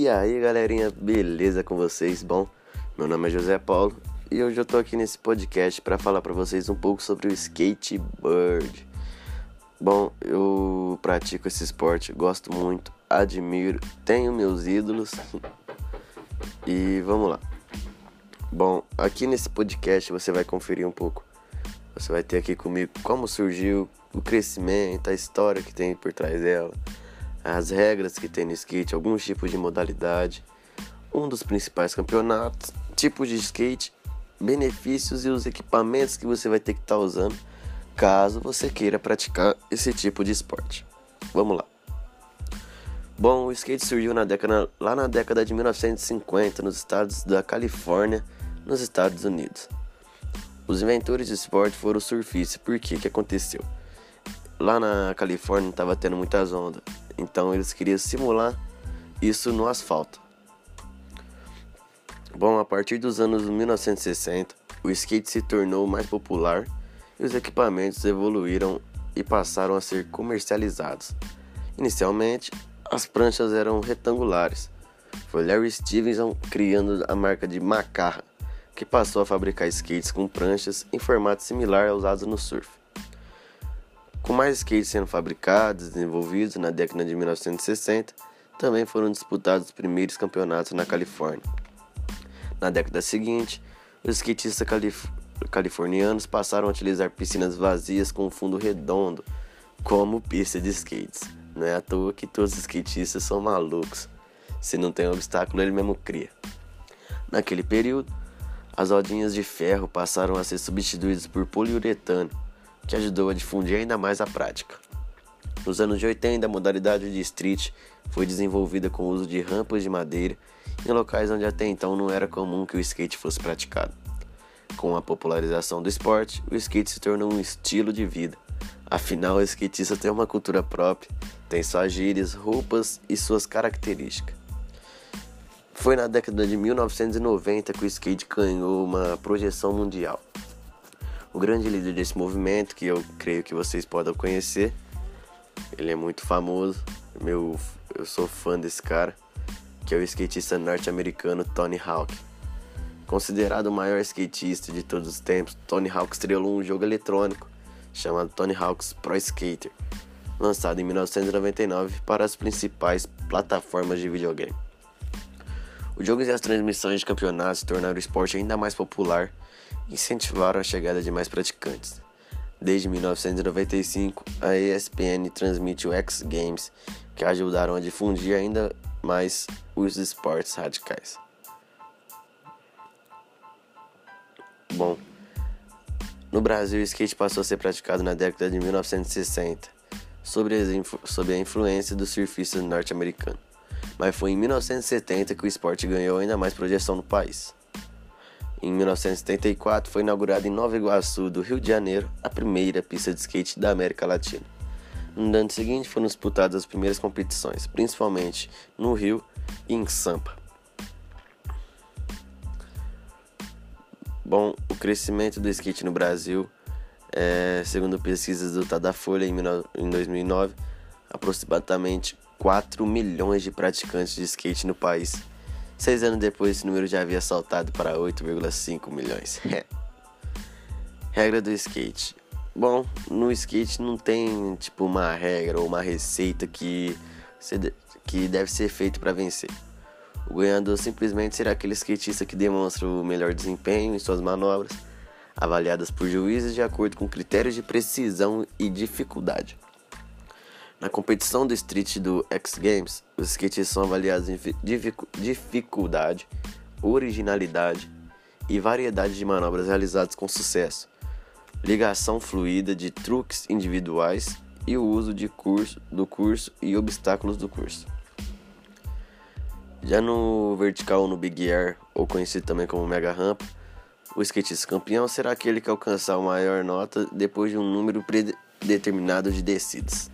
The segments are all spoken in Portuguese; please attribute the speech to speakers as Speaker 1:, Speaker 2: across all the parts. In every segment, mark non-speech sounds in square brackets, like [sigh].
Speaker 1: E aí galerinha, beleza com vocês? Bom, meu nome é José Paulo e hoje eu tô aqui nesse podcast para falar para vocês um pouco sobre o skateboard. Bom, eu pratico esse esporte, gosto muito, admiro, tenho meus ídolos e vamos lá. Bom, aqui nesse podcast você vai conferir um pouco. Você vai ter aqui comigo como surgiu o crescimento, a história que tem por trás dela as regras que tem no skate, alguns tipos de modalidade, um dos principais campeonatos, tipos de skate, benefícios e os equipamentos que você vai ter que estar tá usando caso você queira praticar esse tipo de esporte. Vamos lá. Bom, o skate surgiu na década, lá na década de 1950 nos estados da Califórnia, nos Estados Unidos. Os inventores do esporte foram surfistas. Por quê? O que aconteceu? Lá na Califórnia estava tendo muitas ondas então eles queriam simular isso no asfalto. Bom, a partir dos anos 1960, o skate se tornou mais popular e os equipamentos evoluíram e passaram a ser comercializados. Inicialmente, as pranchas eram retangulares. Foi Larry Stevenson criando a marca de Macarra, que passou a fabricar skates com pranchas em formato similar aos usados no surf. Com mais skates sendo fabricados e desenvolvidos na década de 1960, também foram disputados os primeiros campeonatos na Califórnia. Na década seguinte, os skatistas calif californianos passaram a utilizar piscinas vazias com fundo redondo como pista de skates. Não é à toa que todos os skatistas são malucos. Se não tem obstáculo, ele mesmo cria. Naquele período, as rodinhas de ferro passaram a ser substituídas por poliuretano que ajudou a difundir ainda mais a prática. Nos anos de 80, a modalidade de street foi desenvolvida com o uso de rampas de madeira em locais onde até então não era comum que o skate fosse praticado. Com a popularização do esporte, o skate se tornou um estilo de vida. Afinal, o skatista tem uma cultura própria, tem suas gírias, roupas e suas características. Foi na década de 1990 que o skate ganhou uma projeção mundial. O grande líder desse movimento, que eu creio que vocês podem conhecer, ele é muito famoso, meu, eu sou fã desse cara, que é o skatista norte-americano Tony Hawk. Considerado o maior skatista de todos os tempos, Tony Hawk estrelou um jogo eletrônico chamado Tony Hawk's Pro Skater, lançado em 1999 para as principais plataformas de videogame. Os jogos e as transmissões de campeonatos tornaram o esporte ainda mais popular incentivaram a chegada de mais praticantes. Desde 1995, a ESPN transmite o X Games, que ajudaram a difundir ainda mais os esportes radicais. Bom, no Brasil, o skate passou a ser praticado na década de 1960, sob a, influência dos surfistas norte-americanos. Mas foi em 1970 que o esporte ganhou ainda mais projeção no país. Em 1974 foi inaugurada em Nova Iguaçu, do Rio de Janeiro, a primeira pista de skate da América Latina. No ano seguinte foram disputadas as primeiras competições, principalmente no Rio e em Sampa. Bom, o crescimento do skate no Brasil, é, segundo pesquisas do Tadafolha em 2009, aproximadamente 4 milhões de praticantes de skate no país Seis anos depois, esse número já havia saltado para 8,5 milhões. [laughs] regra do skate. Bom, no skate não tem tipo uma regra ou uma receita que, que deve ser feito para vencer. O ganhador simplesmente será aquele skatista que demonstra o melhor desempenho em suas manobras, avaliadas por juízes de acordo com critérios de precisão e dificuldade. Na competição do Street do X Games, os skatistas são avaliados em dificuldade, originalidade e variedade de manobras realizadas com sucesso, ligação fluida de truques individuais e o uso de curso, do curso e obstáculos do curso. Já no vertical no Big Air, ou conhecido também como Mega Ramp, o skatista campeão será aquele que alcançar a maior nota depois de um número predeterminado de descidas.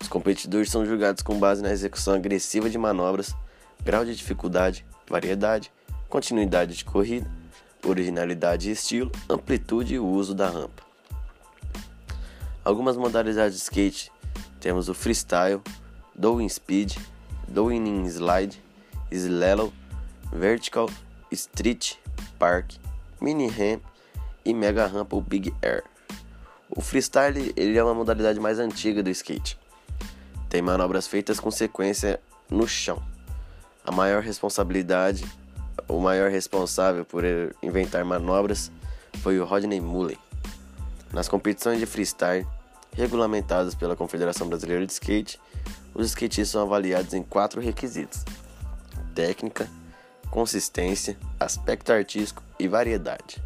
Speaker 1: Os competidores são julgados com base na execução agressiva de manobras, grau de dificuldade, variedade, continuidade de corrida, originalidade e estilo, amplitude e uso da rampa. Algumas modalidades de skate temos o freestyle, doing speed, doing slide slalom, vertical, street, park, mini ramp e mega ramp ou big air. O freestyle ele é uma modalidade mais antiga do skate. Tem manobras feitas com sequência no chão. A maior responsabilidade, o maior responsável por inventar manobras foi o Rodney Mullen. Nas competições de freestyle, regulamentadas pela Confederação Brasileira de Skate, os skatistas são avaliados em quatro requisitos: técnica, consistência, aspecto artístico e variedade.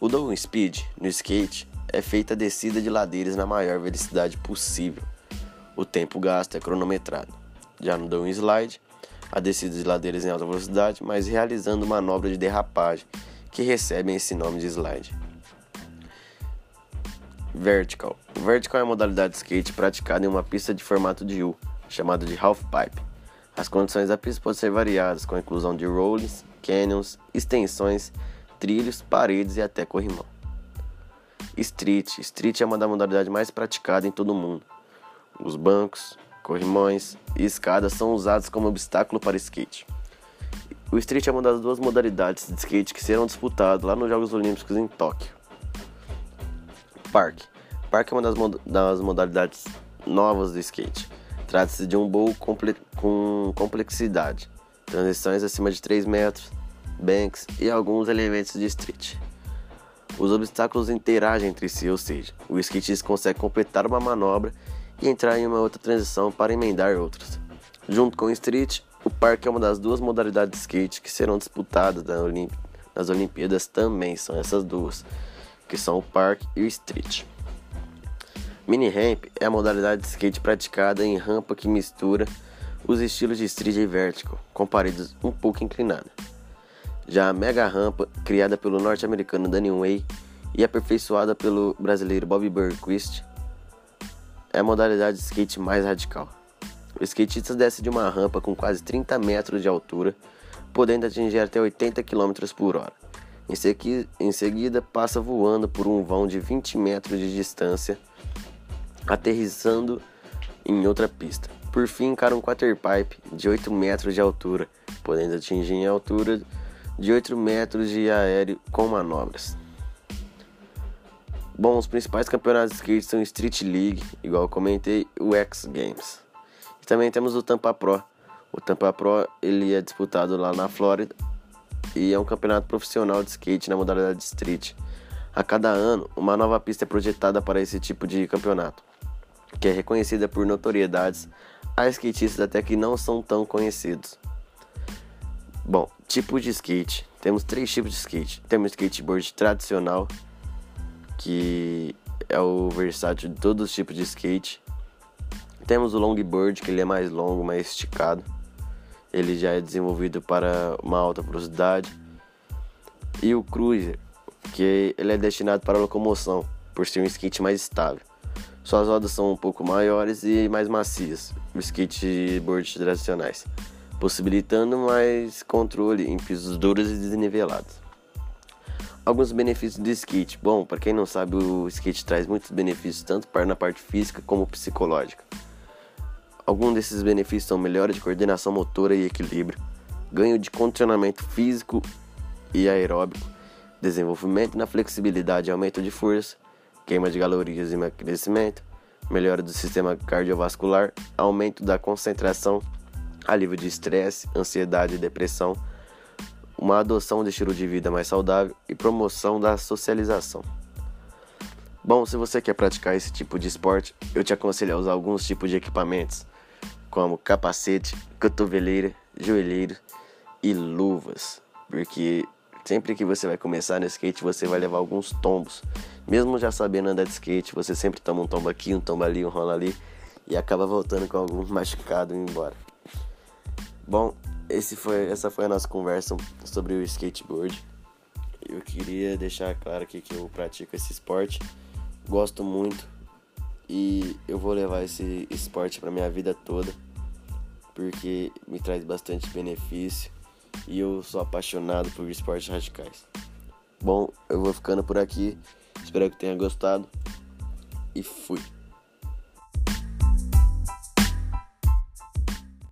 Speaker 1: O down speed no skate é feita a descida de ladeiras na maior velocidade possível. O tempo gasto é cronometrado. Já no down slide, a descida de ladeiras em alta velocidade, mas realizando manobra de derrapagem, que recebem esse nome de slide. Vertical. vertical é a modalidade de skate praticada em uma pista de formato de U, chamada de half pipe. As condições da pista podem ser variadas, com a inclusão de rollings, canyons, extensões, trilhos, paredes e até corrimão. Street. Street é uma das modalidades mais praticadas em todo o mundo. Os bancos, corrimões e escadas são usados como obstáculo para skate. O street é uma das duas modalidades de skate que serão disputadas lá nos Jogos Olímpicos em Tóquio. Park. Park é uma das, mod das modalidades novas do skate. Trata-se de um bowl comple com complexidade, transições acima de 3 metros, banks e alguns elementos de street. Os obstáculos interagem entre si, ou seja, o skatista consegue completar uma manobra e entrar em uma outra transição para emendar outras. Junto com o street, o parque é uma das duas modalidades de skate que serão disputadas nas Olimpíadas também, são essas duas, que são o parque e o street. Mini ramp é a modalidade de skate praticada em rampa que mistura os estilos de street e vertical, com paredes um pouco inclinadas. Já a mega rampa, criada pelo norte-americano Danny Way e aperfeiçoada pelo brasileiro Bobby Burquist, é a modalidade de skate mais radical. O skatista desce de uma rampa com quase 30 metros de altura, podendo atingir até 80 km por hora. Em, segui em seguida, passa voando por um vão de 20 metros de distância, aterrissando em outra pista. Por fim, encara um quarterpipe de 8 metros de altura, podendo atingir em altura de 8 metros de aéreo com manobras. Bom, os principais campeonatos de skate são Street League, igual eu comentei, o X Games. E também temos o Tampa Pro. O Tampa Pro ele é disputado lá na Flórida e é um campeonato profissional de skate na modalidade street. A cada ano, uma nova pista é projetada para esse tipo de campeonato, que é reconhecida por notoriedades a skatistas até que não são tão conhecidos. Bom, tipo de skate. Temos três tipos de skate. Temos skateboard tradicional, que é o versátil de todos os tipos de skate. Temos o longboard, que ele é mais longo, mais esticado. Ele já é desenvolvido para uma alta velocidade. E o cruiser, que ele é destinado para locomoção, por ser um skate mais estável. Suas rodas são um pouco maiores e mais macias, os skateboards tradicionais possibilitando mais controle em pisos duros e desnivelados. Alguns benefícios do skate. Bom, para quem não sabe, o skate traz muitos benefícios tanto na parte física como psicológica. Alguns desses benefícios são melhora de coordenação motora e equilíbrio, ganho de condicionamento físico e aeróbico, desenvolvimento na flexibilidade e aumento de força, queima de calorias e emagrecimento, melhora do sistema cardiovascular, aumento da concentração alívio de estresse, ansiedade e depressão, uma adoção de estilo de vida mais saudável e promoção da socialização. Bom, se você quer praticar esse tipo de esporte, eu te aconselho a usar alguns tipos de equipamentos, como capacete, cotoveleira, joelheiro e luvas, porque sempre que você vai começar no skate, você vai levar alguns tombos. Mesmo já sabendo andar de skate, você sempre toma um tombo aqui, um tombo ali, um rola ali e acaba voltando com algum machucado e embora. Bom, esse foi, essa foi a nossa conversa sobre o skateboard. Eu queria deixar claro aqui que eu pratico esse esporte, gosto muito e eu vou levar esse esporte para minha vida toda, porque me traz bastante benefício e eu sou apaixonado por esportes radicais. Bom, eu vou ficando por aqui. Espero que tenha gostado e fui.